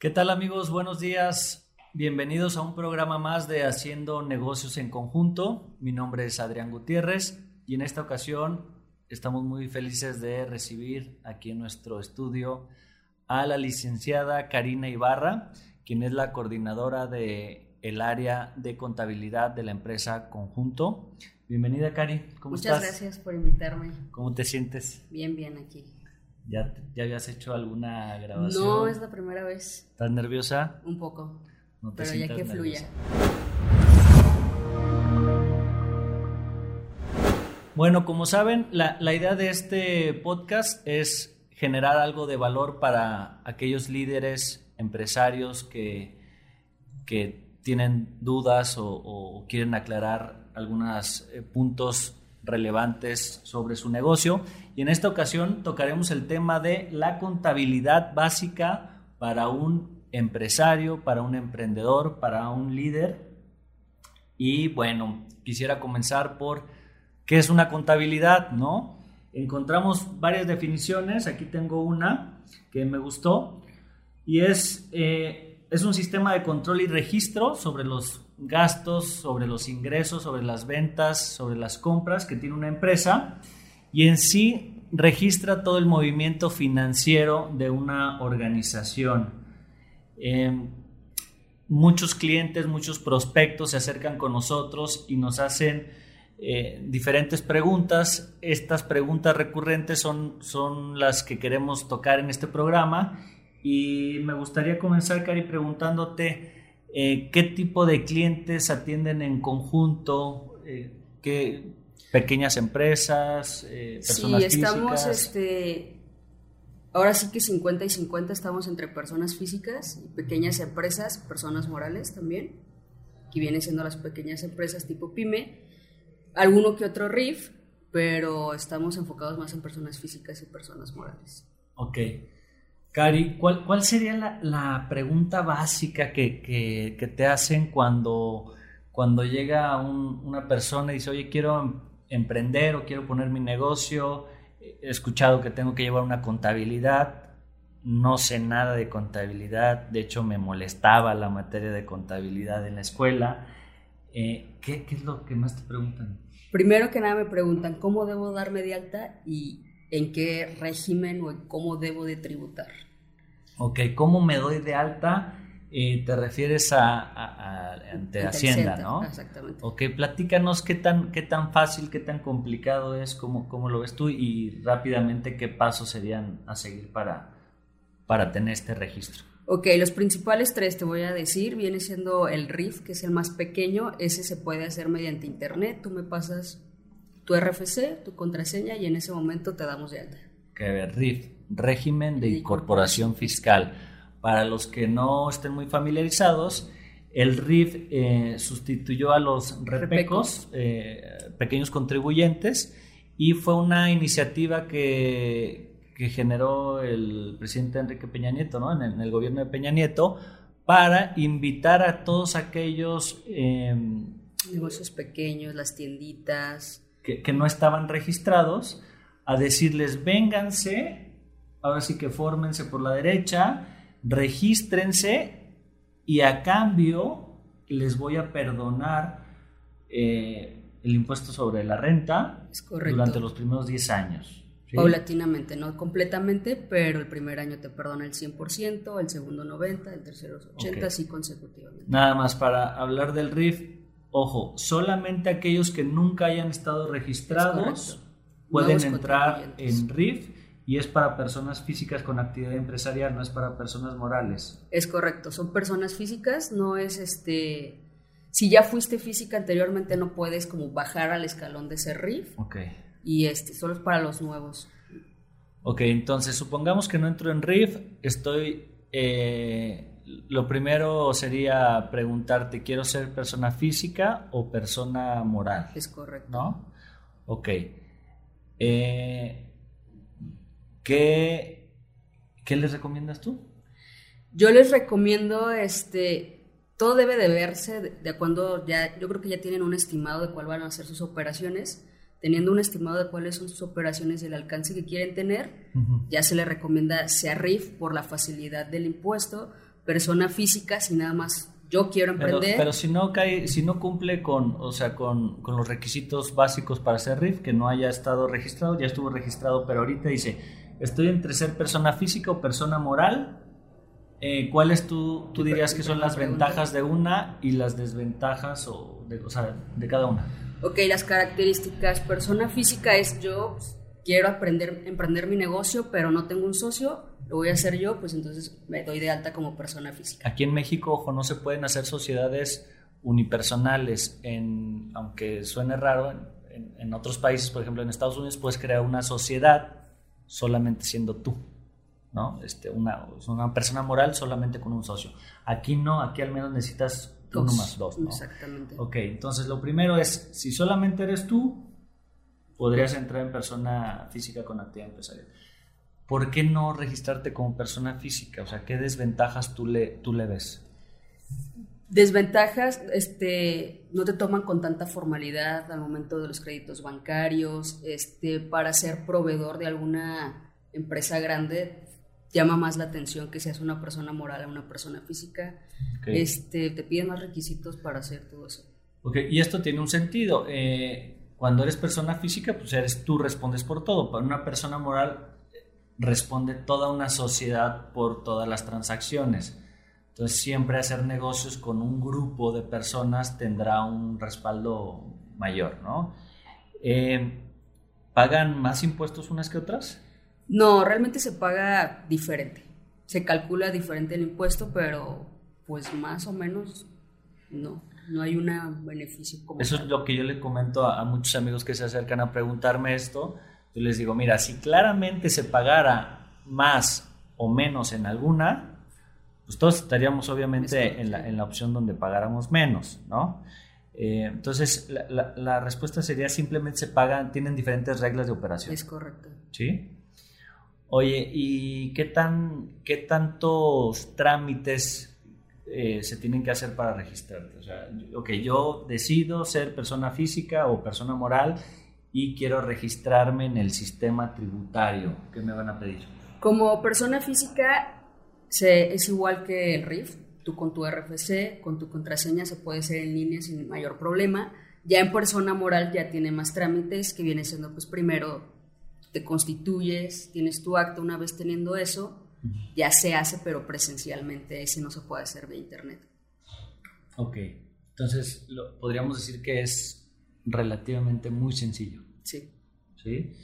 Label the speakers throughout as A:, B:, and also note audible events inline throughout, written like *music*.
A: ¿Qué tal amigos? Buenos días. Bienvenidos a un programa más de Haciendo Negocios en Conjunto. Mi nombre es Adrián Gutiérrez y en esta ocasión estamos muy felices de recibir aquí en nuestro estudio a la licenciada Karina Ibarra, quien es la coordinadora de el área de contabilidad de la empresa Conjunto. Bienvenida, Cari.
B: ¿Cómo Muchas gracias por invitarme.
A: ¿Cómo te sientes?
B: Bien, bien aquí.
A: ¿Ya, ¿Ya habías hecho alguna grabación?
B: No, es la primera vez.
A: ¿Estás nerviosa?
B: Un poco. pero ya que fluya.
A: Bueno, como saben, la, la, idea de este podcast es generar algo de valor para aquellos líderes, empresarios que, que tienen dudas o, o quieren aclarar algunos eh, puntos relevantes sobre su negocio y en esta ocasión tocaremos el tema de la contabilidad básica para un empresario, para un emprendedor, para un líder. Y bueno, quisiera comenzar por qué es una contabilidad, ¿no? Encontramos varias definiciones, aquí tengo una que me gustó y es, eh, es un sistema de control y registro sobre los gastos, sobre los ingresos, sobre las ventas, sobre las compras que tiene una empresa y en sí registra todo el movimiento financiero de una organización. Em, muchos clientes, muchos prospectos se acercan con nosotros y nos hacen eh, diferentes preguntas. Estas preguntas recurrentes son, son las que queremos tocar en este programa y me gustaría comenzar, Cari, preguntándote, eh, qué tipo de clientes atienden en conjunto, eh, qué pequeñas empresas, eh, personas
B: sí, estamos, este, ahora sí que 50 y 50 estamos entre personas físicas y pequeñas empresas, personas morales también, que vienen siendo las pequeñas empresas tipo pyme, alguno que otro RIF, pero estamos enfocados más en personas físicas y personas morales.
A: Ok. Cari, ¿cuál, cuál sería la, la pregunta básica que, que, te hacen cuando, cuando llega un, una persona y dice, oye, quiero emprender o quiero poner mi negocio? He escuchado que tengo que llevar una contabilidad, no sé nada de contabilidad, de hecho me molestaba la materia de contabilidad en la escuela. Eh, ¿qué, ¿Qué es lo que más te preguntan?
B: Primero que nada me preguntan cómo debo darme de alta y en qué régimen o en cómo debo de tributar.
A: Ok, ¿cómo me doy de alta? Eh, te refieres a, ante, Hacienda, ¿no?
B: Exactamente.
A: Ok, platícanos qué tan, qué tan fácil, qué tan complicado es, cómo, cómo lo ves tú y rápidamente qué pasos serían a seguir para, para tener este registro.
B: Ok, los principales tres te voy a decir, viene siendo el RIF, que es el más pequeño, ese se puede hacer mediante internet, tú me pasas tu RFC, tu contraseña y en ese momento te damos de alta.
A: Que RIF, régimen de incorporación fiscal. Para los que no estén muy familiarizados, el RIF eh, sustituyó a los repecos, eh, pequeños contribuyentes, y fue una iniciativa que, que, generó el presidente Enrique Peña Nieto, ¿no? en, el, gobierno de Peña Nieto, para invitar a todos aquellos...
B: Em, negocios pequeños, las tienditas,
A: que, no estaban registrados, a decirles, vénganse, ahora sí que fórmense por la derecha, regístrense y a cambio les voy a perdonar eh, el impuesto sobre la renta durante los primeros 10 años.
B: Paulatinamente, no completamente, pero el primer año te perdona el 100%, el segundo 90%, el tercero 80%, así consecutivamente.
A: Nada más para hablar del RIF, Ojo, solamente aquellos que nunca hayan estado registrados pueden entrar en RIF y es para personas físicas con actividad empresarial, no es para personas morales.
B: Es correcto, son personas físicas, no es este... Si ya fuiste física anteriormente no puedes como bajar al escalón de ser RIF.
A: Ok.
B: Y este, solo es para los nuevos.
A: Ok, entonces supongamos que no entro en RIF, estoy eh, lo primero sería preguntarte, ¿quiero ser persona física o persona moral?
B: Es correcto.
A: ¿No? Ok. Eh, ¿qué, ¿Qué les recomiendas tú?
B: Yo les recomiendo, este, todo debe de verse de, cuando ya, yo creo que ya tienen un estimado de cuál van a ser sus operaciones. Teniendo un estimado de cuáles son sus operaciones y el alcance que quieren tener, ya se les recomienda sea RIF por la facilidad del impuesto, persona física si nada más yo quiero emprender.
A: Pero, si no cae, si no cumple con, o sea, con, con, los requisitos básicos para ser RIF, que no haya estado registrado, ya estuvo registrado, pero ahorita dice, estoy entre ser persona física o persona moral. Eh, ¿Cuáles tú, tú dirías que son las ventajas de una y las desventajas o de, o sea, de cada una?
B: Ok, las características. Persona física es yo pues, quiero aprender, emprender mi negocio, pero no tengo un socio, lo voy a hacer yo, pues entonces me doy de alta como persona física.
A: Aquí en México, ojo, no se pueden hacer sociedades unipersonales, en, aunque suene raro, en, en otros países, por ejemplo en Estados Unidos, puedes crear una sociedad solamente siendo tú. ¿no? Este, una, una persona moral solamente con un socio. Aquí no, aquí al menos necesitas uno más dos. ¿no?
B: Exactamente.
A: Ok, entonces lo primero es, si solamente eres tú, podrías entrar en persona física con actividad empresarial. ¿Por qué no registrarte como persona física? O sea, ¿qué desventajas tú le, tú le ves?
B: Desventajas, este, no te toman con tanta formalidad al momento de los créditos bancarios, este, para ser proveedor de alguna empresa grande llama más la atención que seas una persona moral a una persona física. Este, te piden más requisitos para hacer todo eso.
A: Ok, y esto tiene un sentido. Eh, cuando eres persona física, pues eres tú respondes por todo. Para una persona moral responde toda una sociedad por todas las transacciones. Entonces siempre hacer negocios con un grupo de personas tendrá un respaldo mayor, ¿no? Eh, ¿Pagan más impuestos unas que otras?
B: No, realmente se paga diferente. Se calcula diferente el impuesto, pero pues más o menos no. No hay un beneficio como
A: Eso es lo que yo le comento a, muchos amigos que se acercan a preguntarme esto. Yo les digo, mira, si claramente se pagara más o menos en alguna, pues todos estaríamos obviamente en la, en la opción donde pagáramos menos, ¿no? Eh, entonces, la, la, respuesta sería simplemente se pagan, tienen diferentes reglas de operación.
B: Es correcto.
A: ¿Sí? Oye, ¿y qué, tan, qué tantos trámites eh, se tienen que hacer para registrarte? O sea, ok, yo decido ser persona física o persona moral y quiero registrarme en el sistema tributario. ¿Qué me van a pedir?
B: Como persona física se, es igual que el RIF. Tú con tu RFC, con tu contraseña se puede hacer en línea sin mayor problema. Ya en persona moral ya tiene más trámites que viene siendo pues primero te constituyes, tienes tu acto, una vez teniendo eso, ya se hace, pero presencialmente ese no se puede hacer de internet.
A: Ok, entonces podríamos decir que es relativamente muy sencillo.
B: Sí.
A: ¿Sí?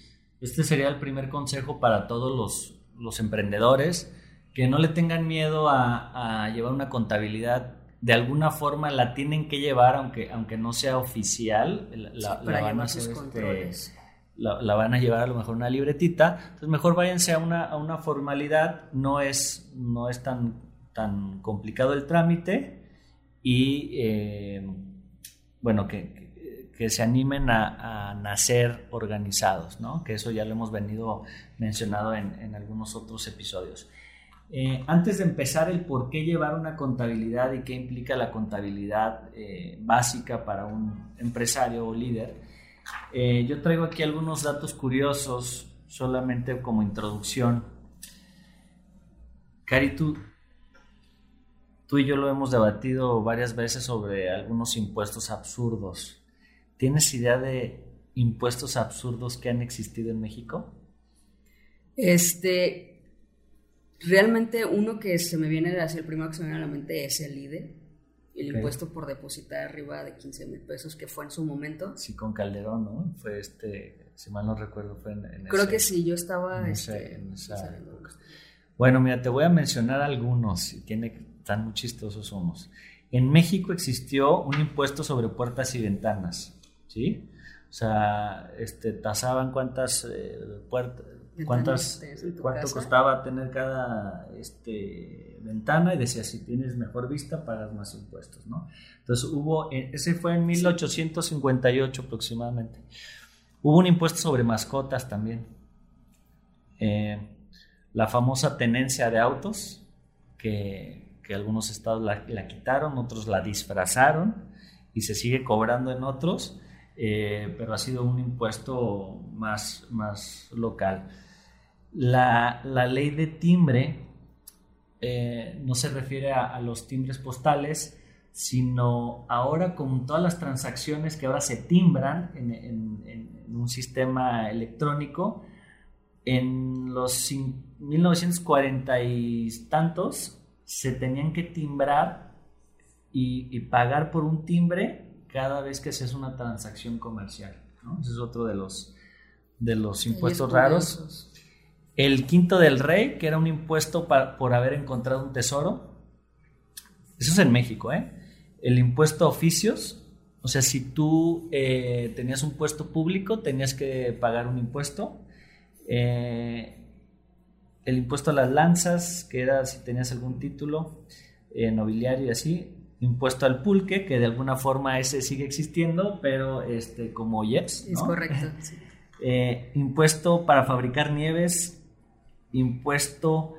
A: Este sería el primer consejo para todos los, los emprendedores, que no le tengan miedo a, a, llevar una contabilidad. De alguna forma la tienen que llevar, aunque, aunque no sea oficial, la,
B: la van a hacer este,
A: la, van a llevar a lo mejor una libretita. Entonces mejor váyanse a una, a una formalidad, no es, no es tan, tan complicado el trámite y eh, bueno, que, que, se animen a, nacer organizados, ¿no? que eso ya lo hemos venido mencionado en, en algunos otros episodios. Eh, antes de empezar el por qué llevar una contabilidad y qué implica la contabilidad eh, básica para un empresario o líder, eh, yo traigo aquí algunos datos curiosos, solamente como introducción. Cari, tú, y yo lo hemos debatido varias veces sobre algunos impuestos absurdos. ¿Tienes idea de impuestos absurdos que han existido en México?
B: Este, realmente uno que se me viene, así el primero que se viene a la mente es el IDE el impuesto por depositar arriba de 15 mil pesos que fue en su momento.
A: Sí, con Calderón, ¿no? Fue este, si mal no recuerdo, fue en,
B: Creo que sí, yo estaba... Este,
A: bueno, mira, te voy a mencionar algunos, tiene, están muy chistosos unos. En México existió un impuesto sobre puertas y ventanas, ¿sí? O sea, este, tasaban cuántas eh, puertas, cuántas, cuánto costaba tener cada este, ventana y decía si tienes mejor vista pagas más impuestos, ¿no? Entonces hubo, eh, ese fue en 1858 aproximadamente. Hubo un impuesto sobre mascotas también. Eh, la famosa tenencia de autos, que, algunos estados la, la, quitaron, otros la disfrazaron y se sigue cobrando en otros, eh, pero ha sido un impuesto más, más local. La, ley de timbre eh, no se refiere a, los timbres postales, sino ahora con todas las transacciones que ahora se timbran en, un sistema electrónico, en los 1940 y tantos se tenían que timbrar y, pagar por un timbre cada vez que se hace una transacción comercial. Ese es otro de los, de los impuestos raros. El quinto del rey, que era un impuesto por haber encontrado un tesoro. Eso es en México, ¿eh? El impuesto a oficios. O sea, si tú eh, tenías un puesto público, tenías que pagar un impuesto. Eh, el impuesto a las lanzas, que era si tenías algún título eh, nobiliario y así. Impuesto al pulque, que de alguna forma ese sigue existiendo, pero este, como yes.
B: Es correcto. *laughs*
A: impuesto para fabricar nieves, impuesto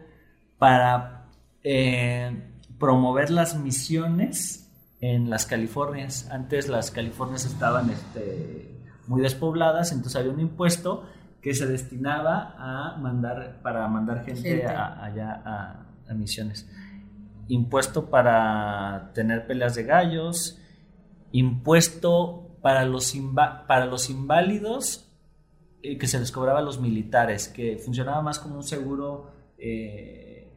A: para eh, promover las misiones en las Californias. Antes las Californias estaban este, muy despobladas, entonces había un impuesto que se destinaba a mandar para mandar gente, allá a, misiones. Impuesto para tener peleas de gallos, impuesto para los, para los inválidos eh, que se les cobraba a los militares, que funcionaba más como un seguro eh,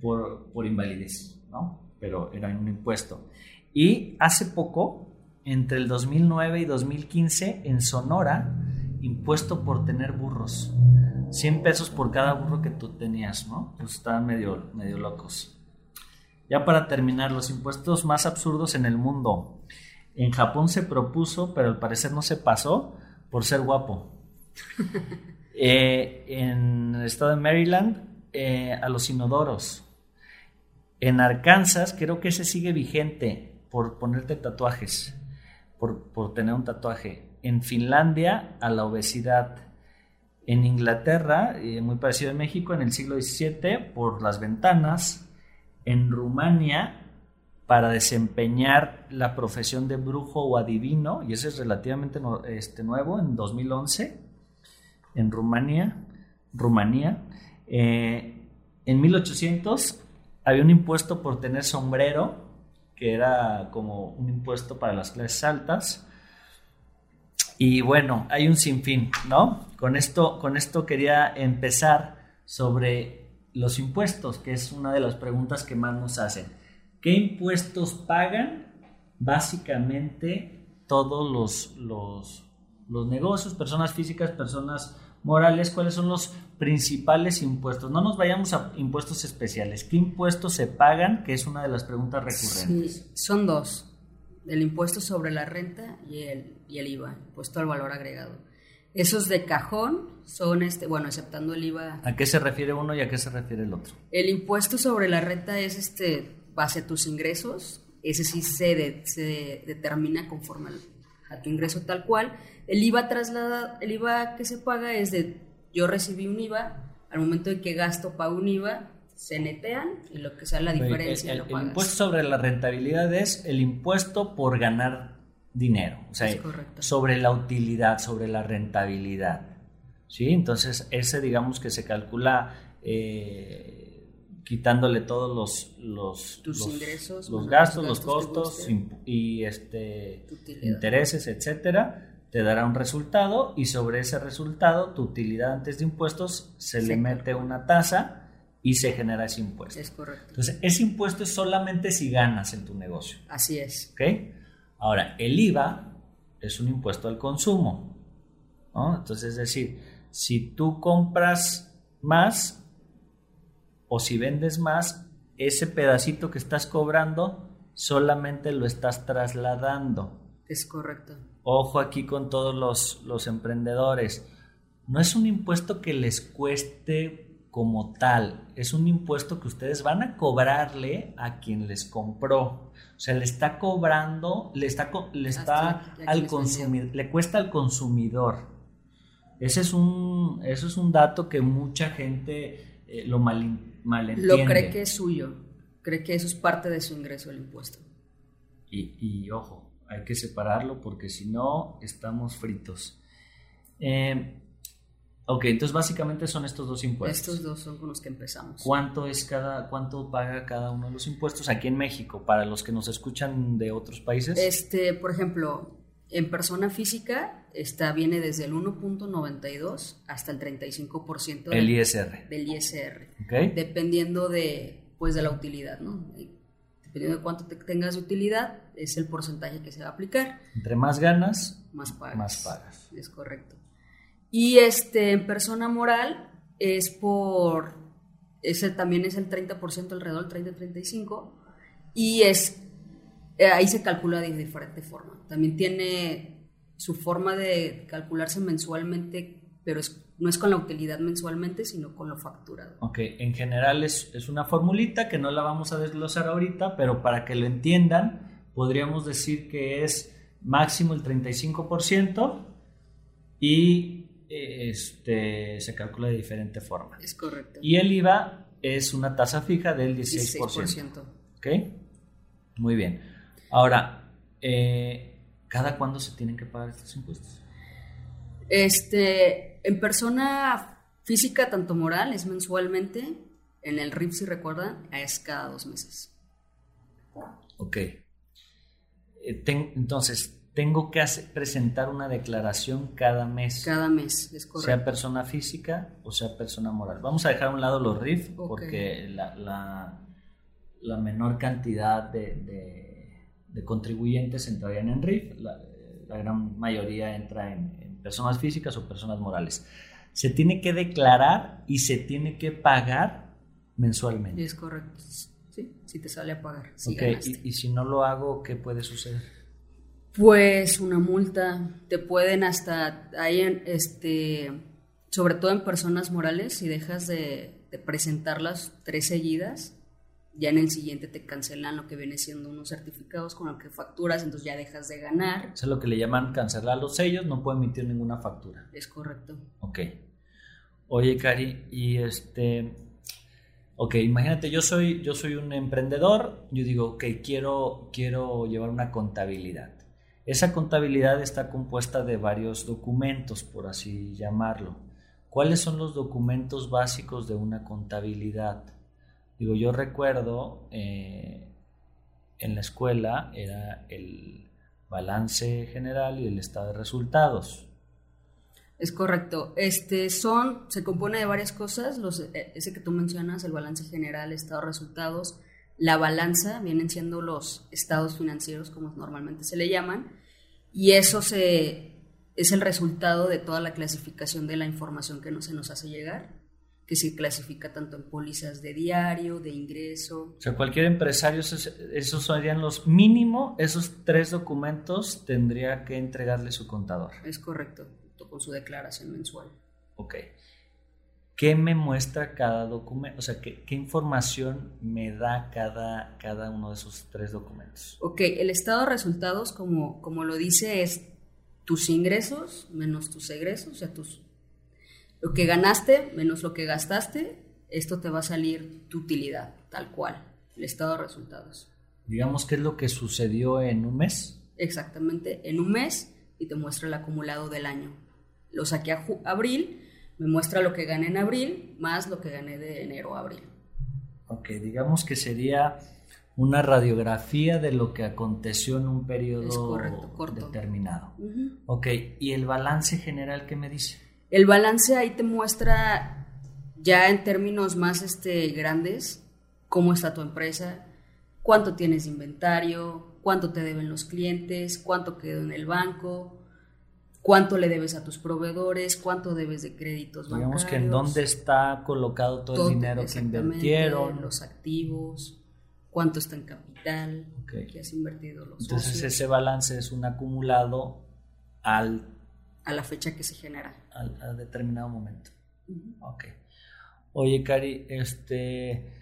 A: por, por, invalidez, ¿no? Pero era un impuesto. Y hace poco, entre el 2009 y 2015, en Sonora, impuesto por tener burros. 100 pesos por cada burro que tú tenías, ¿no? Pues estaban medio, medio locos. Ya para terminar, los impuestos más absurdos en el mundo. En Japón se propuso, pero al parecer no se pasó, por ser guapo. *laughs* Eh, en el estado de Maryland, eh, a los inodoros. En Arkansas, creo que ese sigue vigente por ponerte tatuajes, por, por tener un tatuaje. En Finlandia, a la obesidad. En Inglaterra, muy parecido a México, en el siglo XVII, por las ventanas. En Rumania, para desempeñar la profesión de brujo o adivino, y ese es relativamente este, nuevo, en 2011 en Rumania. Rumanía. Eh, en 1800 había un impuesto por tener sombrero, que era como un impuesto para las clases altas. Y bueno, hay un sinfín, ¿no? Con esto, con esto quería empezar sobre los impuestos, que es una de las preguntas que más nos hacen. ¿Qué impuestos pagan básicamente todos los, los, los negocios, personas físicas, personas Morales, ¿cuáles son los principales impuestos? No nos vayamos a impuestos especiales. ¿Qué impuestos se pagan? Que es una de las preguntas recurrentes.
B: son dos. El impuesto sobre la renta y el, y el IVA, impuesto al valor agregado. Esos de cajón son, este, bueno, aceptando el IVA.
A: ¿A qué se refiere uno y a qué se refiere el otro?
B: El impuesto sobre la renta es este base a tus ingresos. Ese sí se, se determina conforme a tu ingreso tal cual el IVA traslada, el IVA que se paga es de yo recibí un IVA, al momento de que gasto pago un IVA, se netean y lo que sea la diferencia
A: el, el, impuesto sobre la rentabilidad es el impuesto por ganar dinero, o sea, sobre la utilidad, sobre la rentabilidad. ¿Sí? Entonces, ese digamos que se calcula eh, quitándole todos los, los,
B: los, ingresos,
A: los gastos, los costos y este, intereses, etcétera te dará un resultado y sobre ese resultado, tu utilidad antes de impuestos, se le mete una tasa y se genera ese impuesto.
B: Es correcto.
A: Entonces, ese impuesto es solamente si ganas en tu negocio.
B: Así es.
A: ¿Ok? Ahora, el IVA es un impuesto al consumo. ¿no? Entonces, es decir, si tú compras más o si vendes más, ese pedacito que estás cobrando solamente lo estás trasladando.
B: Es correcto
A: ojo aquí con todos los, emprendedores, no es un impuesto que les cueste como tal, es un impuesto que ustedes van a cobrarle a quien les compró. O sea, le está cobrando, le está, le está al consumidor, le cuesta al consumidor. Ese es un, eso es un dato que mucha gente eh, lo mal, malentiende.
B: Lo cree que es suyo, cree que eso es parte de su ingreso el impuesto.
A: Y, y ojo, hay que separarlo porque si no estamos fritos. Eh, Ok, entonces básicamente son estos dos impuestos.
B: Estos dos son con los que empezamos.
A: ¿Cuánto es cada, cuánto paga cada uno de los impuestos aquí en México para los que nos escuchan de otros países?
B: Este, por ejemplo, en persona física está, viene desde el 1.92 hasta el 35% del,
A: el ISR.
B: del ISR.
A: Ok.
B: Dependiendo de, pues, de la utilidad, ¿no? Dependiendo de cuánto te tengas de utilidad, es el porcentaje que se va a aplicar.
A: Entre más ganas,
B: Más pagas.
A: más pagas.
B: Es correcto. Y este, en persona moral es por, ese también es el 30%, alrededor del 30-35%, y es, eh, ahí se calcula de diferente forma. También tiene su forma de calcularse mensualmente, pero es, no es con la utilidad mensualmente, sino con lo facturado.
A: Ok, en general es, es una formulita que no la vamos a desglosar ahorita, pero para que lo entiendan, podríamos decir que es máximo el 35% y este, se calcula de diferente forma.
B: Es correcto.
A: Y el IVA es una tasa fija del 16%.
B: 16%.
A: ¿Ok? Muy bien. Ahora, eh, ¿cada cuándo se tienen que pagar estos impuestos?
B: Este, en persona física, tanto moral, es mensualmente. En el RIF, si recuerdan, es cada dos meses.
A: Ok. Eh, entonces, tengo que presentar una declaración cada mes,
B: Cada mes, es
A: sea
B: correcto.
A: persona física o sea persona moral. Vamos a dejar a un lado los RIF porque la, la- la menor cantidad de, de- de contribuyentes entrarían en RIF, la, la gran mayoría entra en, en personas físicas o personas morales. Se tiene que declarar y se tiene que pagar mensualmente.
B: Es correcto. Sí, si te sale a pagar. Si
A: Ok,
B: ganaste.
A: y, y si no lo hago, ¿qué puede suceder?
B: Pues una multa, te pueden hasta, ahí en, este, sobre todo en personas morales, si dejas de, de presentarlas tres seguidas, ya en el siguiente te cancelan lo que viene siendo unos certificados con los que facturas, entonces ya dejas de ganar.
A: Eso es lo que le llaman cancelar los sellos, no puedo emitir ninguna factura.
B: Es correcto.
A: Ok. Oye, Cari, y este. Ok, imagínate, yo soy, yo soy un emprendedor, yo digo, ok, quiero, quiero llevar una contabilidad. Esa contabilidad está compuesta de varios documentos, por así llamarlo. ¿Cuáles son los documentos básicos de una contabilidad? Digo, yo recuerdo eh, en la escuela era el balance general y el estado de resultados.
B: Es correcto. Este son, se compone de varias cosas. Los, eh, ese que tú mencionas, el balance general, estado de resultados, la balanza, vienen siendo los estados financieros, como normalmente se le llaman, y eso se, es el resultado de toda la clasificación de la información que no se nos hace llegar, que se clasifica tanto en pólizas de diario, de ingreso.
A: O sea, cualquier empresario, esos, esos serían los mínimo, esos tres documentos tendría que entregarle su contador.
B: Es correcto, junto con su declaración mensual.
A: Ok. ¿Qué me muestra cada documento? O sea, ¿qué, qué información me da cada, cada uno de esos tres documentos?
B: Ok, el estado de resultados, como, como lo dice, es tus ingresos menos tus egresos, o sea, tus, lo que ganaste menos lo que gastaste, esto te va a salir tu utilidad, tal cual, el estado de resultados.
A: Digamos, ¿qué es lo que sucedió en un mes?
B: Exactamente, en un mes y te muestra el acumulado del año. Lo saqué a abril, me muestra lo que gané en abril más lo que gané de enero a abril.
A: Ok, digamos que sería una radiografía de lo que aconteció en un periodo
B: correcto, corto.
A: determinado.
B: Ujú.
A: Ok, ¿y el balance general qué me dice?
B: El balance ahí te muestra ya en términos más este, grandes cómo está tu empresa, cuánto tienes de inventario, cuánto te deben los clientes, cuánto quedó en el banco, cuánto le debes a tus proveedores, cuánto debes de créditos
A: Digamos
B: bancarios.
A: que en dónde está colocado todo,
B: todo,
A: el dinero que invirtieron.
B: los activos, cuánto está en capital,
A: Ok.
B: que has invertido los
A: Entonces
B: socios,
A: ese balance es un acumulado al,
B: a la fecha que se genera.
A: al- a determinado momento.
B: Ujú.
A: Ok. Oye, Cari, este.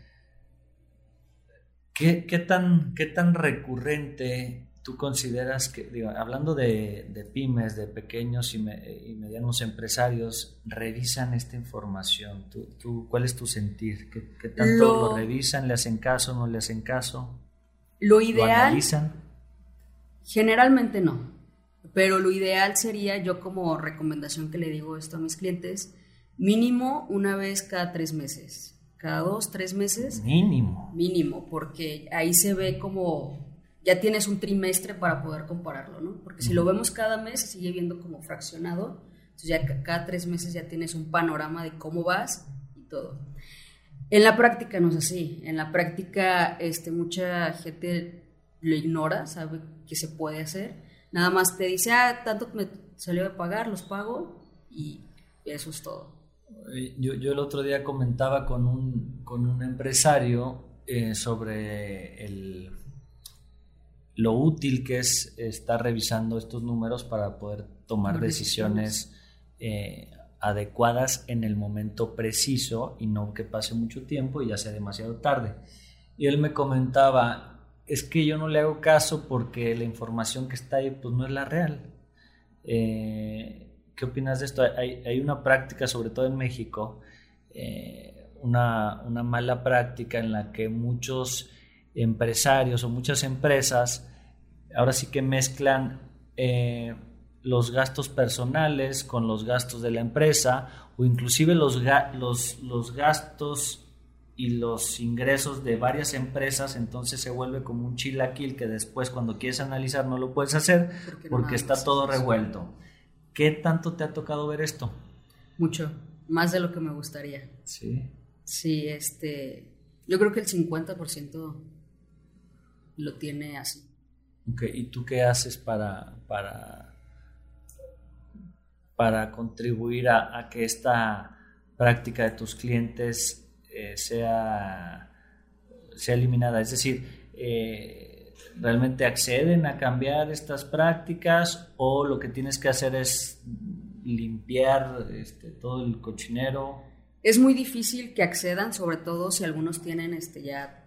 A: ¿Qué, qué tan, qué tan recurrente tú consideras que, digo, hablando de, de pymes, de pequeños y, me- y medianos empresarios, revisan esta información? ¿Tú, tú- cuál es tu sentir? ¿Qué, qué tanto
B: Lo-
A: lo revisan? ¿Le hacen caso? ¿No le hacen caso?
B: Lo
A: ¿Lo
B: ideal
A: analizan?
B: Generalmente no, pero lo ideal sería, yo como recomendación que le digo esto a mis clientes, Mínimo una vez cada tres meses. Cada dos, tres meses.
A: Mínimo.
B: Mínimo, porque ahí se ve como ya tienes un trimestre para poder compararlo, ¿no? Porque si lo vemos cada mes, se sigue viendo como fraccionado. Entonces ya cada tres meses ya tienes un panorama de cómo vas y todo. En la práctica no es así. En la práctica este, mucha gente lo ignora, sabe que se puede hacer. Nada más te dice, ah, tanto me salió de pagar, los pago y eso es todo.
A: Yo, yo el otro día comentaba con un, con un empresario eh, sobre el, lo útil que es estar revisando estos números para poder tomar decisiones eh, adecuadas en el momento preciso y no que pase mucho tiempo y ya sea demasiado tarde. Y él me comentaba, es que yo no le hago caso porque la información que está ahí pues no es la real. Eh, ¿Qué opinas de esto? Hay, una práctica, sobre todo en México, eh, una, mala práctica en la que muchos empresarios o muchas empresas ahora sí que mezclan eh, los gastos personales con los gastos de la empresa o inclusive los, los, los gastos y los ingresos de varias empresas, entonces se vuelve como un chilaquil que después cuando quieres analizar no lo puedes hacer porque, está todo revuelto. ¿Qué tanto te ha tocado ver esto?
B: Mucho, más de lo que me gustaría.
A: Sí.
B: Sí, este, yo creo que el 50% lo tiene así.
A: Okay. ¿Y tú qué haces para, para para contribuir a, que esta práctica de tus clientes eh, sea, sea eliminada. Es decir, eh, realmente acceden a cambiar estas prácticas o lo que tienes que hacer es limpiar este, todo el cochinero.
B: Es muy difícil que accedan, sobre todo si algunos tienen este, ya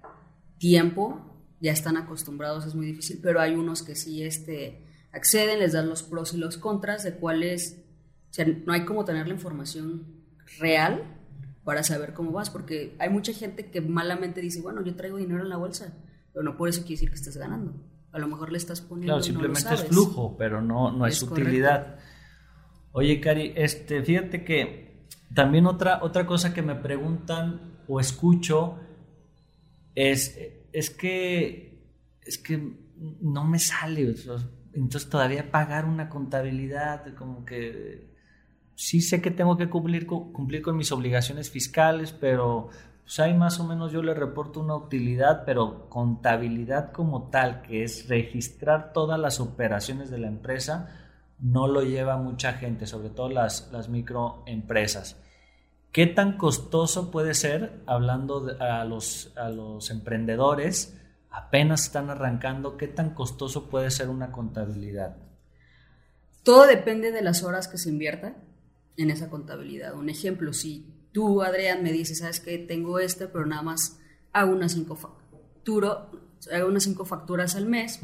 B: tiempo, ya están acostumbrados, es muy difícil, pero hay unos que sí este, acceden, les dan los pros y los contras de cuáles no hay como tener la información real para saber cómo vas, porque hay mucha gente que malamente dice, bueno, yo traigo dinero en la bolsa, pero no por eso quiere decir que estás ganando. A lo mejor le estás poniendo.
A: Claro, simplemente es flujo, pero no, no es, utilidad. Oye, Cari, este, fíjate que también otra, otra cosa que me preguntan o escucho es, es que es que no me sale. Entonces todavía pagar una contabilidad, como que sí sé que tengo que cumplir cumplir con mis obligaciones fiscales, pero pues ahí más o menos yo le reporto una utilidad, pero contabilidad como tal, que es registrar todas las operaciones de la empresa, no lo lleva mucha gente, sobre todo las, las microempresas. ¿Qué tan costoso puede ser, hablando a, los, a los emprendedores, apenas están arrancando, qué tan costoso puede ser una contabilidad?
B: Todo depende de las horas que se inviertan en esa contabilidad. Un ejemplo, si tú, Adrián, me dices, sabes que tengo este, pero nada más hago unas cinco, facturo, hago unas cinco facturas al mes,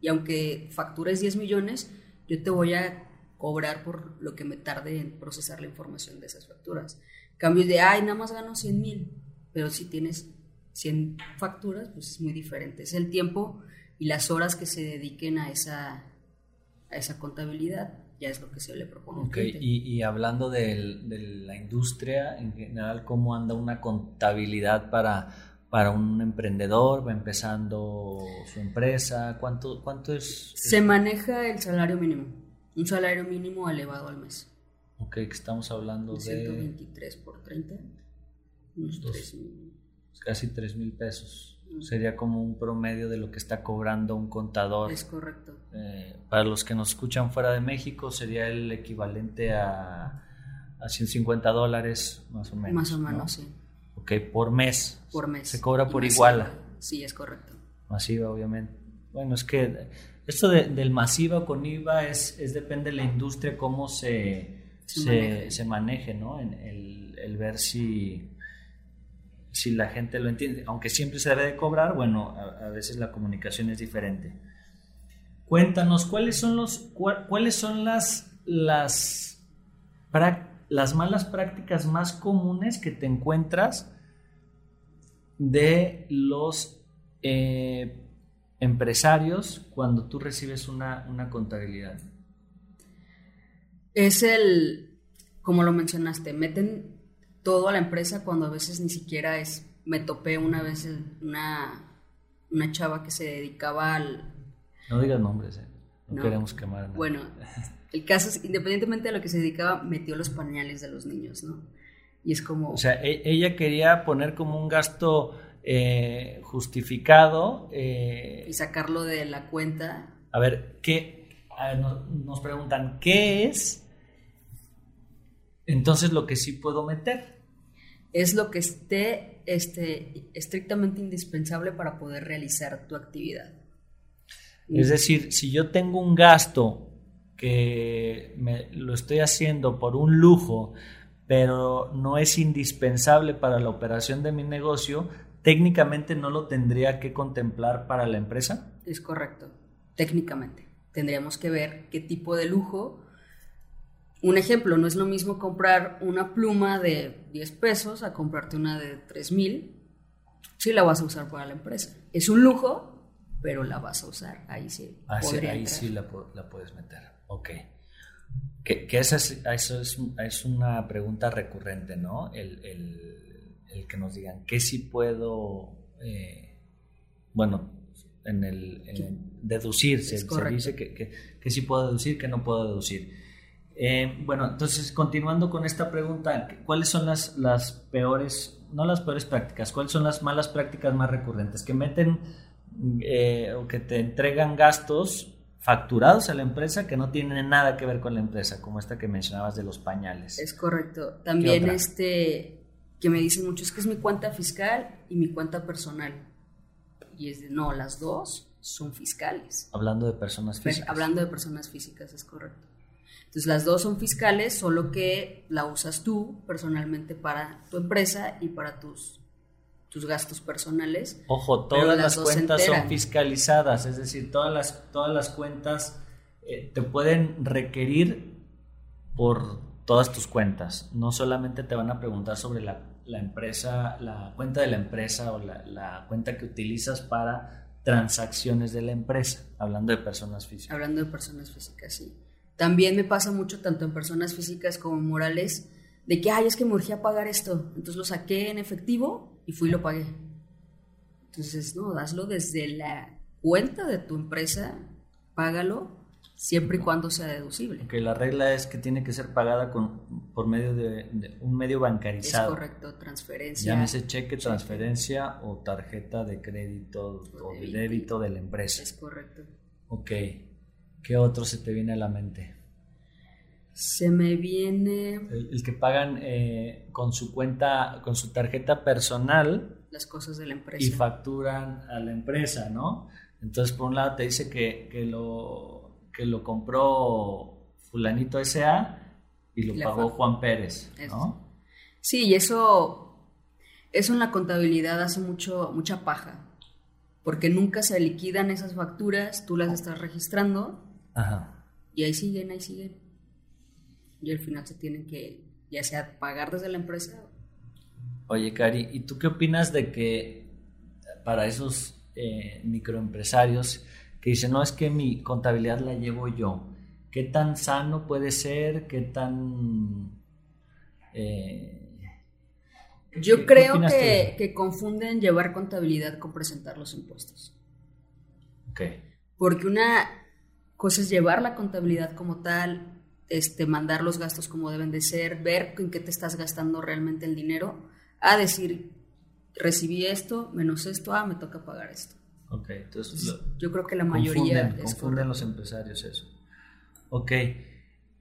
B: y aunque factures 10 millones, yo te voy a cobrar por lo que me tarde en procesar la información de esas facturas. Cambios de, ay, nada más gano 100 mil, pero si tienes 100 facturas, pues es muy diferente. Es el tiempo y las horas que se dediquen a esa, a esa contabilidad ya es lo que se le propone.
A: Okay. Y, y, hablando de la industria en general, ¿cómo anda una contabilidad para, para un emprendedor? ¿Va empezando su empresa? ¿Cuánto, cuánto es?
B: Se maneja el salario mínimo, un salario mínimo elevado al mes.
A: Ok, estamos hablando de...
B: 123 por 30, unos
A: Casi 3 mil pesos sería como un promedio de lo que está cobrando un contador.
B: Es correcto.
A: Eh, para los que nos escuchan fuera de México, sería el equivalente a, a 150 dólares, más o menos.
B: Más o menos, sí.
A: Ok, por mes.
B: Por mes.
A: Se cobra por igual.
B: Sí, es correcto.
A: Masiva, obviamente. Bueno, es que esto del masiva con IVA es, es depende de la industria, cómo se, se, maneje. ¿no? En el, el ver si si la gente lo entiende, aunque siempre se debe de cobrar, bueno, a, veces la comunicación es diferente. Cuéntanos, ¿cuáles son, los, cuáles son las, las, las malas prácticas más comunes que te encuentras de los eh, empresarios cuando tú recibes una, una contabilidad?
B: Es el, como lo mencionaste, meten todo a la empresa cuando a veces ni siquiera es, me topé una vez una, una chava que se dedicaba al...
A: No digas nombres, ¿eh? no, queremos quemar. Nada.
B: Bueno, el caso es, independientemente de lo que se dedicaba, metió los pañales de los niños, ¿no? Y es como...
A: O sea, e, ella quería poner como un gasto eh, justificado. Eh,
B: y sacarlo de la cuenta.
A: A ver, ¿qué? nos preguntan, ¿qué es entonces lo que sí puedo meter.
B: Es lo que esté este, estrictamente indispensable para poder realizar tu actividad.
A: Es decir, si yo tengo un gasto que me, lo estoy haciendo por un lujo, pero no es indispensable para la operación de mi negocio, técnicamente no lo tendría que contemplar para la empresa.
B: Es correcto, técnicamente. Tendríamos que ver qué tipo de lujo un ejemplo, no es lo mismo comprar una pluma de 10 pesos a comprarte una de 3 mil. Sí la vas a usar para la empresa. Es un lujo, pero la vas a usar. Ahí sí.
A: Ah, ahí sí la, puedes meter. Ok. Que, esa es, eso es, una pregunta recurrente, ¿no? El, que nos digan, ¿qué sí puedo, eh, bueno, en el deducir, se, dice que, que, sí puedo deducir, que no puedo deducir. Eh, bueno, entonces continuando con esta pregunta, ¿cuáles son las, las peores, no las peores prácticas, cuáles son las malas prácticas más recurrentes? Que meten eh, o que te entregan gastos facturados a la empresa que no tienen nada que ver con la empresa, como esta que mencionabas de los pañales.
B: Es correcto. También este que me dicen mucho es que es mi cuenta fiscal y mi cuenta personal. Y es de no, las dos son fiscales.
A: Hablando de personas físicas.
B: Hablando de personas físicas, es correcto. Entonces las dos son fiscales, solo que la usas tú personalmente para tu empresa y para tus, tus gastos personales.
A: Ojo, todas las, cuentas son fiscalizadas, es decir, todas las, todas las cuentas eh, te pueden requerir por todas tus cuentas. No solamente te van a preguntar sobre la, empresa, la cuenta de la empresa o la, la cuenta que utilizas para transacciones de la empresa, hablando de personas físicas.
B: Hablando de personas físicas, sí. También me pasa mucho, tanto en personas físicas como morales, de que, ay, es que me urgía pagar esto. Entonces lo saqué en efectivo y fui y lo pagué. Entonces, no, daslo desde la cuenta de tu empresa, págalo siempre y cuando sea deducible.
A: Que la regla es que tiene que ser pagada con, por medio de, un medio bancarizado.
B: Es correcto, transferencia.
A: Llámese cheque, transferencia o tarjeta de crédito o, de débito de la empresa.
B: Es correcto.
A: Ok. ¿Qué otro se te viene a la mente?
B: Se me viene...
A: El, que pagan eh, con su cuenta, con su tarjeta personal.
B: Las cosas de la empresa.
A: Y facturan a la empresa, ¿no? Entonces, por un lado te dice que, lo, que lo compró fulanito S.A. y lo pagó Juan Pérez, ¿no?
B: Sí, y eso, eso en la contabilidad hace mucho, mucha paja, porque nunca se liquidan esas facturas, tú las estás registrando Ajá. Y ahí siguen, ahí siguen. Y al final se tienen que, ya sea pagar desde la empresa.
A: Oye, Cari, ¿y tú qué opinas de que para esos eh, microempresarios que dicen, no, es que mi contabilidad la llevo yo, ¿qué tan sano puede ser? ¿Qué tan...
B: Eh, yo creo que, que, confunden llevar contabilidad con presentar los impuestos.
A: Ok.
B: Porque una, cosa es llevar la contabilidad como tal, este, mandar los gastos como deben de ser, ver en qué te estás gastando realmente el dinero, a decir, recibí esto, menos esto, ah, me toca pagar esto.
A: Ok, entonces...
B: yo creo que la mayoría...
A: Confunden, confunden los empresarios eso. Ok.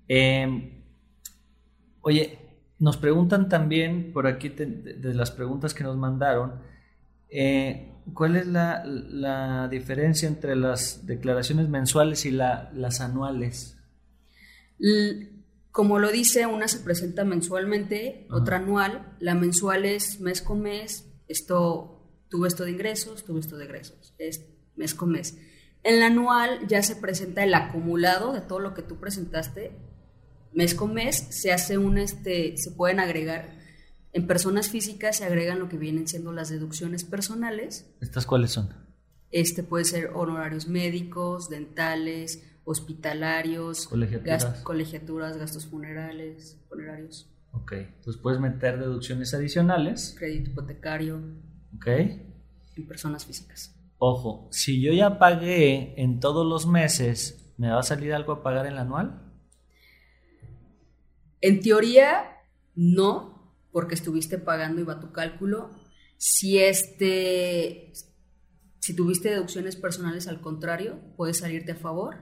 A: Em, oye, nos preguntan también, por aquí de las preguntas que nos mandaron, eh, ¿Cuál es la, diferencia entre las declaraciones mensuales y las anuales?
B: Como lo dice, una se presenta mensualmente, otra anual. La mensual es mes con mes. Esto, tuve esto de ingresos, tuve esto de egresos. Es mes con mes. En la anual ya se presenta el acumulado de todo lo que tú presentaste. Mes con mes se hace un, este, se pueden agregar en personas físicas se agregan lo que vienen siendo las deducciones personales.
A: ¿Estas cuáles son?
B: Este puede ser honorarios médicos, dentales, hospitalarios,
A: Colegiaturas.
B: colegiaturas, gastos funerales, funerarios,
A: Ok, entonces puedes meter deducciones adicionales.
B: crédito hipotecario
A: Ok.
B: y personas físicas.
A: Ojo, si yo ya pagué en todos los meses, ¿me va a salir algo a pagar en el anual?
B: En teoría, no, porque estuviste pagando y va tu cálculo. Si este, si tuviste deducciones personales, al contrario, puedes salirte a favor,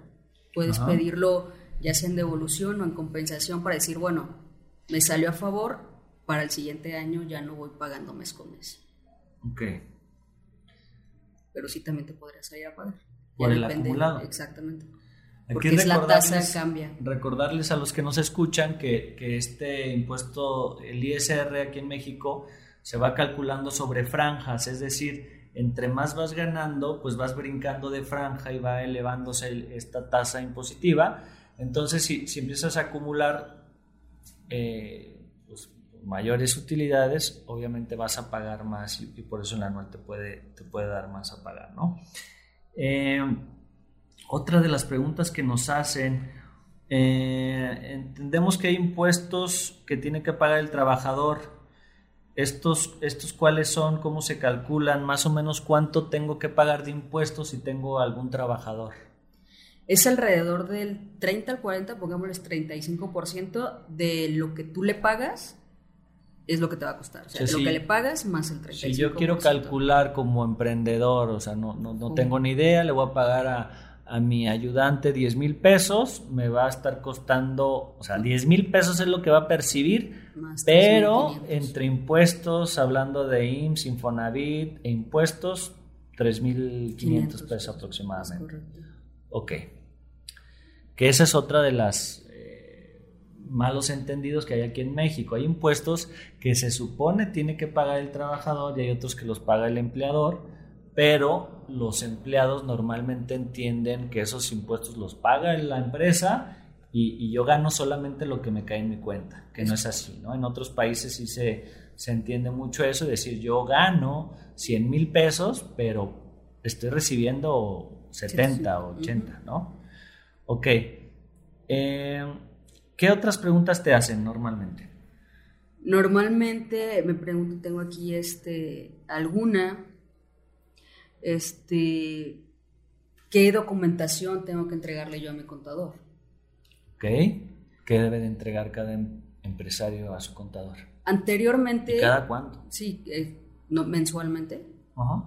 B: puedes
A: Ajá.
B: pedirlo ya sea en devolución o en compensación para decir, bueno, me salió a favor, para el siguiente año ya no voy pagando mes con mes.
A: Ok.
B: Pero sí también te podría salir a pagar.
A: Por
B: Ya
A: el
B: depende,
A: acumulado.
B: Exactamente. Porque es la tasa
A: recordarles-
B: cambia.
A: Recordarles a los que nos escuchan que, que este impuesto, el ISR aquí en México, se va calculando sobre franjas, es decir, entre más vas ganando, pues vas brincando de franja y va elevándose el- esta tasa impositiva. Entonces, si, si empiezas a acumular eh, pues, mayores utilidades, obviamente vas a pagar más y, y por eso el anual te puede, te puede dar más a pagar, ¿no? Eh, otra de las preguntas que nos hacen, eh, entendemos que hay impuestos que tiene que pagar el trabajador. Estos, estos cuáles son, cómo se calculan, más o menos cuánto tengo que pagar de impuestos si tengo algún trabajador.
B: Es alrededor del 30 al 40, pongámosles 35% de lo que tú le pagas es lo que te va a costar. O sea,
A: O sea,
B: lo
A: si-
B: que le pagas más el 35%.
A: Si yo quiero calcular como emprendedor, o sea, no, no, no tengo ni idea, le voy a pagar a, a mi ayudante 10 mil pesos, me va a estar costando, o sea, 10 mil pesos es lo que va a percibir,
B: Más
A: pero
B: 3,500.
A: entre impuestos, hablando de IMSS, Infonavit e impuestos, 3.500
B: 500
A: pesos aproximadamente.
B: Correcto.
A: Ok. Que esa es otra de las eh, malos entendidos que hay aquí en México. Hay impuestos que se supone tiene que pagar el trabajador y hay otros que los paga el empleador, pero los empleados normalmente entienden que esos impuestos los paga la empresa y, y yo gano solamente lo que me cae en mi cuenta, que no es así, ¿no? En otros países sí se, se entiende mucho eso, es decir, yo gano 100 mil pesos, pero estoy recibiendo 70 o
B: Ujú.
A: 80, ¿no? Ok. Eh, ¿Qué otras preguntas te hacen normalmente?
B: Normalmente me pregunto, tengo aquí este, alguna, este, ¿qué documentación tengo que entregarle yo a mi contador?
A: ¿Ok? ¿Qué debe de entregar cada em- empresario a su contador?
B: Anteriormente,
A: ¿Y cada cuánto?
B: sí, eh, no, mensualmente,
A: Ajá.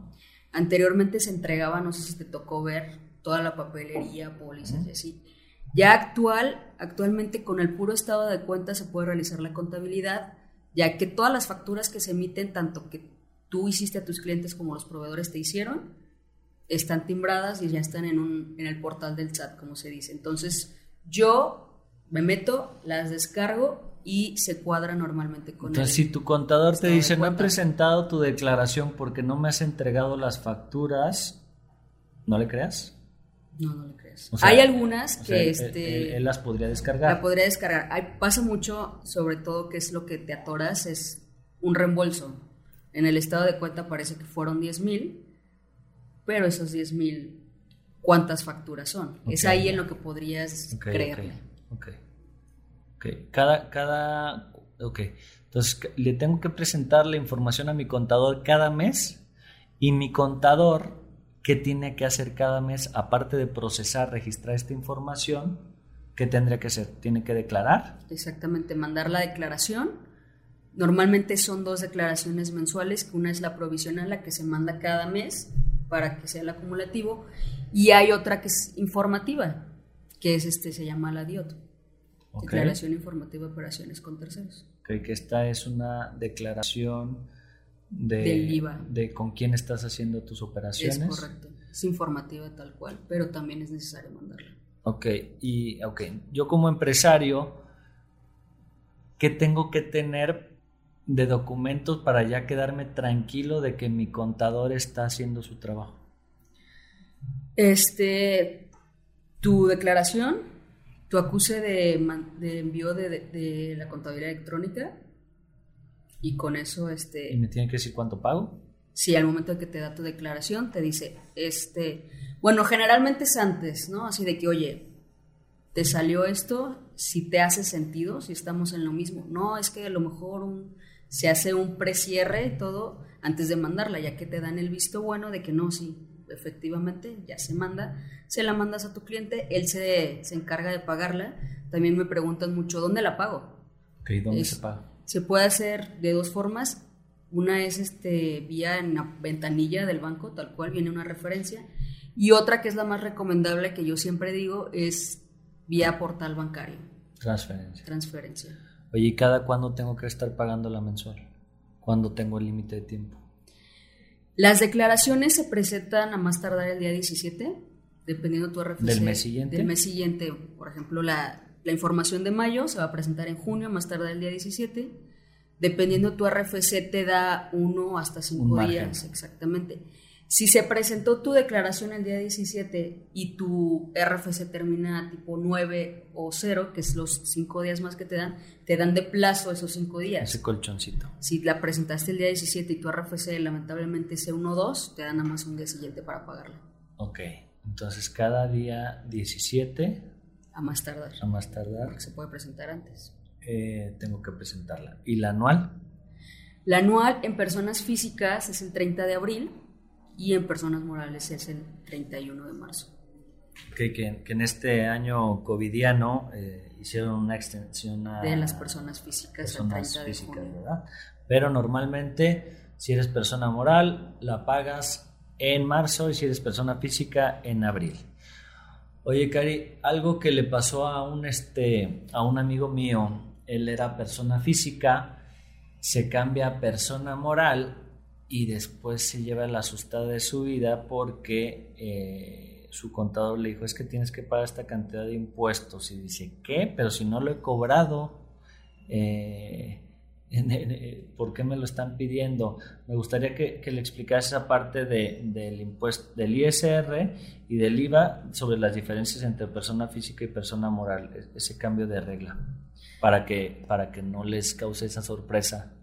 B: Anteriormente se entregaba, no sé si te tocó ver, toda la papelería, pólizas y así. Ya actual, actualmente con el puro estado de cuenta se puede realizar la contabilidad, ya que todas las facturas que se emiten, tanto que tú hiciste a tus clientes como los proveedores te hicieron, están timbradas y ya están en, un, en el portal del SAT, como se dice. Entonces, yo me meto, las descargo y se cuadra normalmente con
A: Entonces,
B: el-
A: si tu contador te dice, no he
B: cuenta".
A: presentado tu declaración porque no me has entregado las facturas, ¿no le creas?
B: No, no le creas.
A: O sea,
B: Hay algunas
A: O
B: que
A: sea, él-
B: este,
A: él, él las podría descargar.
B: la podría descargar. Hay- pasa mucho, sobre todo que es lo que te atoras, es un reembolso. En el estado de cuenta parece que fueron 10 mil, pero esos 10 mil, ¿cuántas facturas son? Es ahí en lo que podrías
A: Ok,
B: creerle.
A: ok, ok. Cada, cada, ok. Entonces, le tengo que presentar la información a mi contador cada mes y mi contador, ¿qué tiene que hacer cada mes? Aparte de procesar, registrar esta información, ¿qué tendría que hacer? ¿Tiene que declarar?
B: Exactamente, mandar la declaración. Normalmente son dos declaraciones mensuales, que una es la provisional, la que se manda cada mes para que sea el acumulativo, y hay otra que es informativa, que es este, se llama la DIOT. Declaración Informativa de Operaciones con Terceros.
A: Ok, que esta es una declaración de,
B: Del IVA.
A: de con quién estás haciendo tus operaciones.
B: Es correcto, es informativa tal cual, pero también es necesario mandarla.
A: Ok, y ok, yo como empresario, ¿qué tengo que tener de documentos para ya quedarme tranquilo de que mi contador está haciendo su trabajo?
B: Este, tu declaración, tu acuse de, envío de, de- de la contabilidad electrónica y con eso,
A: ¿Y
B: este,
A: me tiene que decir cuánto pago?
B: si al momento de que te da tu declaración te dice, este, bueno, generalmente es antes, ¿no? Así de que, oye, ¿te salió esto? Si te hace sentido, si estamos en lo mismo. No, es que a lo mejor se hace un precierre todo antes de mandarla, ya que te dan el visto bueno de que no, sí, efectivamente, ya se manda, se la mandas a tu cliente, él se, se encarga de pagarla. También me preguntan mucho, ¿dónde la pago?
A: ¿dónde se paga?
B: Se puede hacer de dos formas. Una es este, vía en la ventanilla del banco, tal cual, viene una referencia. Y otra que es la más recomendable, que yo siempre digo, es vía portal bancario.
A: Transferencia.
B: Transferencia.
A: Oye, ¿y cada cuándo tengo que estar pagando la mensual? ¿Cuándo tengo el límite de tiempo?
B: Las declaraciones se presentan a más tardar el día 17, dependiendo de tu RFC.
A: ¿Del mes siguiente?
B: Del mes siguiente. Por ejemplo, la, la información de mayo se va a presentar en junio, más tardar el día 17. Dependiendo de tu RFC, te da uno hasta cinco días. Exactamente. Si se presentó tu declaración el día 17 y tu RFC termina tipo 9 o 0, que es los 5 días más que te dan, te dan de plazo esos 5 días.
A: Ese colchoncito.
B: Si la presentaste el día 17 y tu RFC lamentablemente es 1 o 2, te dan nada más un día siguiente para pagarla.
A: Ok, entonces cada día 17.
B: A más tardar.
A: A más tardar.
B: Porque se puede presentar antes.
A: Eh, tengo que presentarla. ¿Y la anual?
B: La anual en personas físicas es el 30 de abril y en personas morales es el 31 de marzo.
A: Que, que, en este año covidiano eh, hicieron una extensión a...
B: De las personas físicas
A: personas físicas, ¿verdad? Pero normalmente, si eres persona moral, la pagas en marzo y si eres persona física, en abril. Oye, Cari, algo que le pasó a un, este, a un amigo mío, él era persona física, se cambia a persona moral y después se lleva la asustada de su vida porque eh, su contador le dijo es que tienes que pagar esta cantidad de impuestos y dice ¿qué? pero si no lo he cobrado eh, *laughs* ¿por qué me lo están pidiendo? Me gustaría que, le explicase esa parte del impuesto del ISR y del IVA sobre las diferencias entre persona física y persona moral, e, ese cambio de regla, para que, para que no les cause esa sorpresa.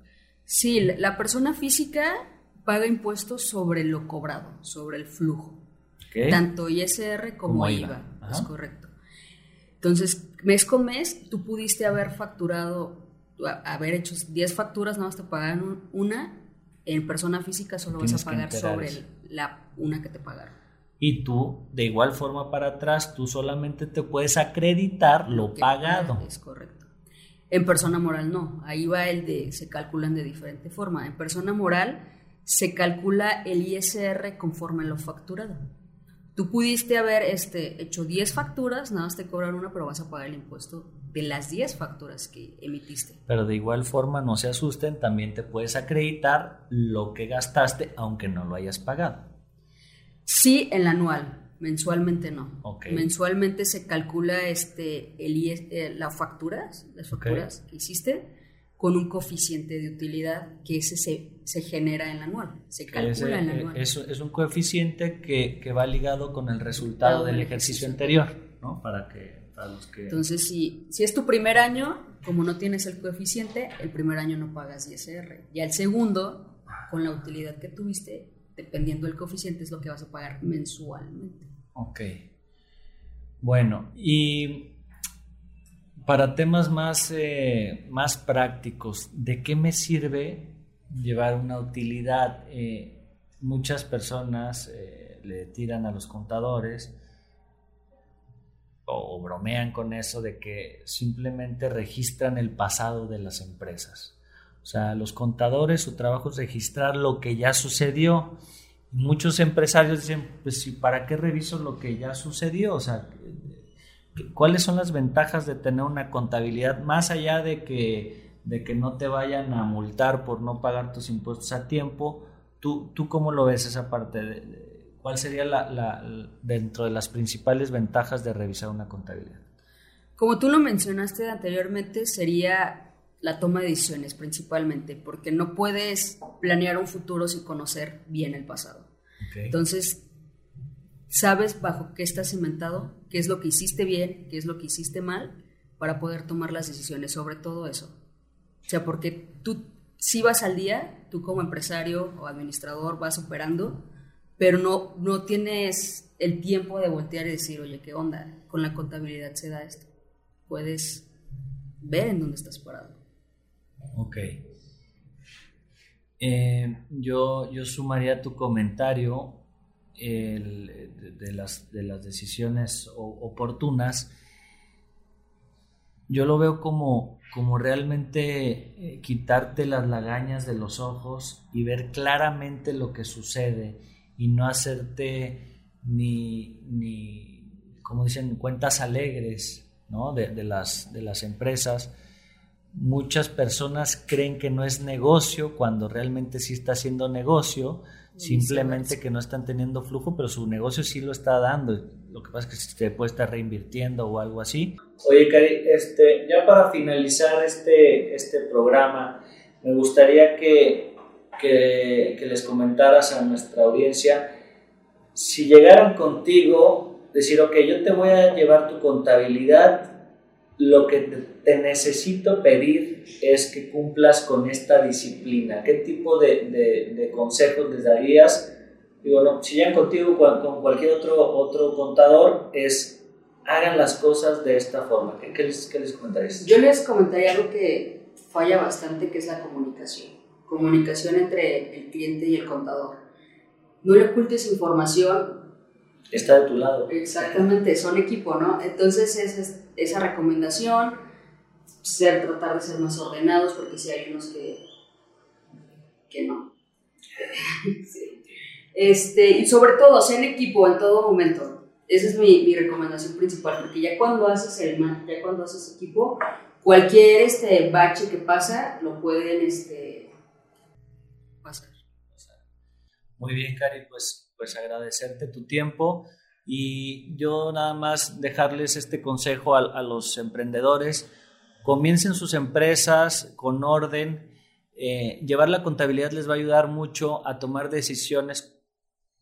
B: Sí, la persona física paga impuestos sobre lo cobrado, sobre el flujo. Tanto ISR como, IVA, es correcto. Entonces, mes con mes, tú pudiste haber facturado, haber hecho 10 facturas, nada más te pagan una, en persona física solo vas a pagar sobre la una que te pagaron.
A: Y tú, de igual forma para atrás, tú solamente te puedes acreditar lo, pagado.
B: Es correcto. En persona moral no, ahí va el de, se calculan de diferente forma. En persona moral se calcula el ISR conforme lo facturado. Tú pudiste haber este, hecho 10 facturas, nada más te cobran una, pero vas a pagar el impuesto de las 10 facturas que emitiste.
A: Pero de igual forma, no se asusten, también te puedes acreditar lo que gastaste, aunque no lo hayas pagado.
B: Sí, en la anual, mensualmente no. Mensualmente se calcula este, el, eh, la facturas, las facturas que hiciste con un coeficiente de utilidad que ese se, se genera en la anual, se calcula en la
A: anual. Es, es un coeficiente que, que, va ligado con el resultado del ejercicio, anterior, ¿no? Para que, para los que...
B: Entonces, si, si es tu primer año, como no tienes el coeficiente, el primer año no pagas ISR. Y al segundo, con la utilidad que tuviste, dependiendo del coeficiente, es lo que vas a pagar mensualmente.
A: Ok. Bueno, y para temas más, eh, más prácticos, ¿de qué me sirve llevar una utilidad? Eh, muchas personas eh, le tiran a los contadores o, bromean con eso de que simplemente registran el pasado de las empresas. O sea, los contadores, su trabajo es registrar lo que ya sucedió. Muchos empresarios dicen, pues, ¿para qué reviso lo que ya sucedió? O sea, ¿Cuáles son las ventajas de tener una contabilidad más allá de que, de que no te vayan a multar por no pagar tus impuestos a tiempo? ¿Tú, tú cómo lo ves esa parte? ¿Cuál sería la, la, dentro de las principales ventajas de revisar una contabilidad?
B: Como tú lo mencionaste anteriormente, sería la toma de decisiones principalmente, porque no puedes planear un futuro sin conocer bien el pasado. Entonces, sabes bajo qué estás inventado, qué es lo que hiciste bien, qué es lo que hiciste mal, para poder tomar las decisiones sobre todo eso. O sea, porque tú si vas al día, tú como empresario o administrador vas operando, pero no, no tienes el tiempo de voltear y decir, oye, ¿qué onda? Con la contabilidad se da esto. Puedes ver en dónde estás parado.
A: Ok. Eh, yo, yo sumaría tu comentario de, las, de las decisiones oportunas. Yo lo veo como, como realmente eh, quitarte las lagañas de los ojos y ver claramente lo que sucede y no hacerte ni, ni como dicen, cuentas alegres ¿no? de, las, de las empresas. Muchas personas creen que no es negocio cuando realmente sí está haciendo negocio, simplemente que no están teniendo flujo, pero su negocio sí lo está dando. Lo que pasa es que se puede estar reinvirtiendo o algo así. Oye, Cari, este, ya para finalizar este, este programa, me gustaría que, que, que les comentaras a nuestra audiencia si llegaran contigo, decir, ok, yo te voy a llevar tu contabilidad, lo que te necesito pedir es que cumplas con esta disciplina. ¿Qué tipo de, de, consejos les darías? Digo, no, si llegan contigo con, cualquier otro, otro contador, es hagan las cosas de esta forma. ¿Qué, qué les, qué les comentarías?
B: Yo les comentaría algo que falla bastante, que es la comunicación. Comunicación entre el cliente y el contador. No le ocultes información.
A: Está de tu lado.
B: Exactamente, son equipo, ¿no? Entonces es esa recomendación, ser, tratar de ser más ordenados, porque si hay unos que, que no. *laughs* este, y sobre todo, sea en equipo en todo momento. Esa es mi, mi, recomendación principal, porque ya cuando haces el ya cuando haces equipo, cualquier este bache que pasa lo pueden este, pasar.
A: Muy bien, Cari, pues, pues agradecerte tu tiempo. Y yo nada más dejarles este consejo a, los emprendedores. Comiencen sus empresas con orden. Eh, llevar la contabilidad les va a ayudar mucho a tomar decisiones.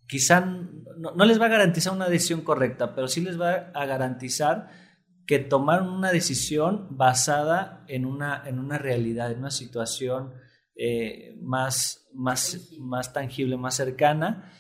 A: Quizá no, les va a garantizar una decisión correcta, pero sí les va a garantizar que tomaron una decisión basada en una, en una realidad, en una situación eh, más, más, más tangible, más cercana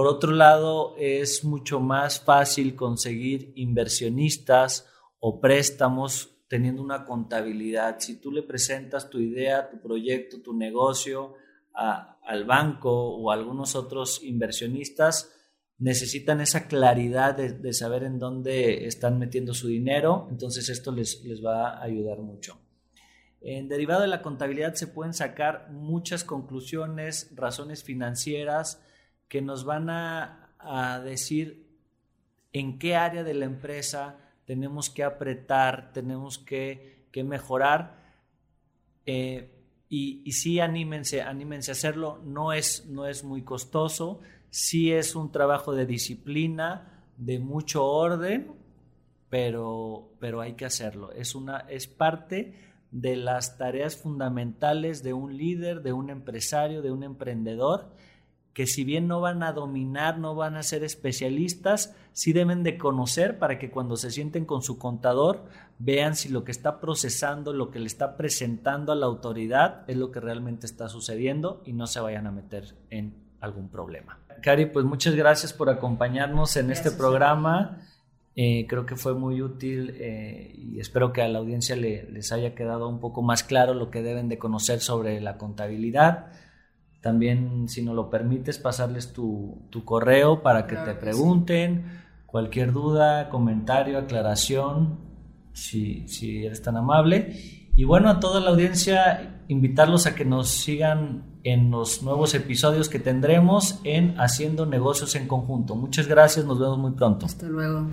A: por otro lado, es mucho más fácil conseguir inversionistas o préstamos teniendo una contabilidad. Si tú le presentas tu idea, tu proyecto, tu negocio al banco o a algunos otros inversionistas, necesitan esa claridad de, saber en dónde están metiendo su dinero, entonces esto les, les va a ayudar mucho. En derivado de la contabilidad se pueden sacar muchas conclusiones, razones financieras, que nos van a, decir en qué área de la empresa tenemos que apretar, tenemos que, mejorar. Eh, y, y, sí, anímense, anímense a hacerlo. No es, no es muy costoso, sí es un trabajo de disciplina, de mucho orden, pero, pero hay que hacerlo. Es, una, es parte de las tareas fundamentales de un líder, de un empresario, de un emprendedor que si bien no van a dominar, no van a ser especialistas, sí deben de conocer para que cuando se sienten con su contador vean si lo que está procesando, lo que le está presentando a la autoridad es lo que realmente está sucediendo y no se vayan a meter en algún problema. Cari, pues muchas gracias por acompañarnos en este programa. Eh, creo que fue muy útil eh, y espero que a la audiencia les haya quedado un poco más claro lo que deben de conocer sobre la contabilidad también, si no lo permites, pasarles tu, correo para que te pregunten cualquier duda, comentario, aclaración, si, si eres tan amable. Y bueno, a toda la audiencia, invitarlos a que nos sigan en los nuevos episodios que tendremos en Haciendo Negocios en Conjunto. Muchas gracias, nos vemos muy pronto.
B: Hasta luego.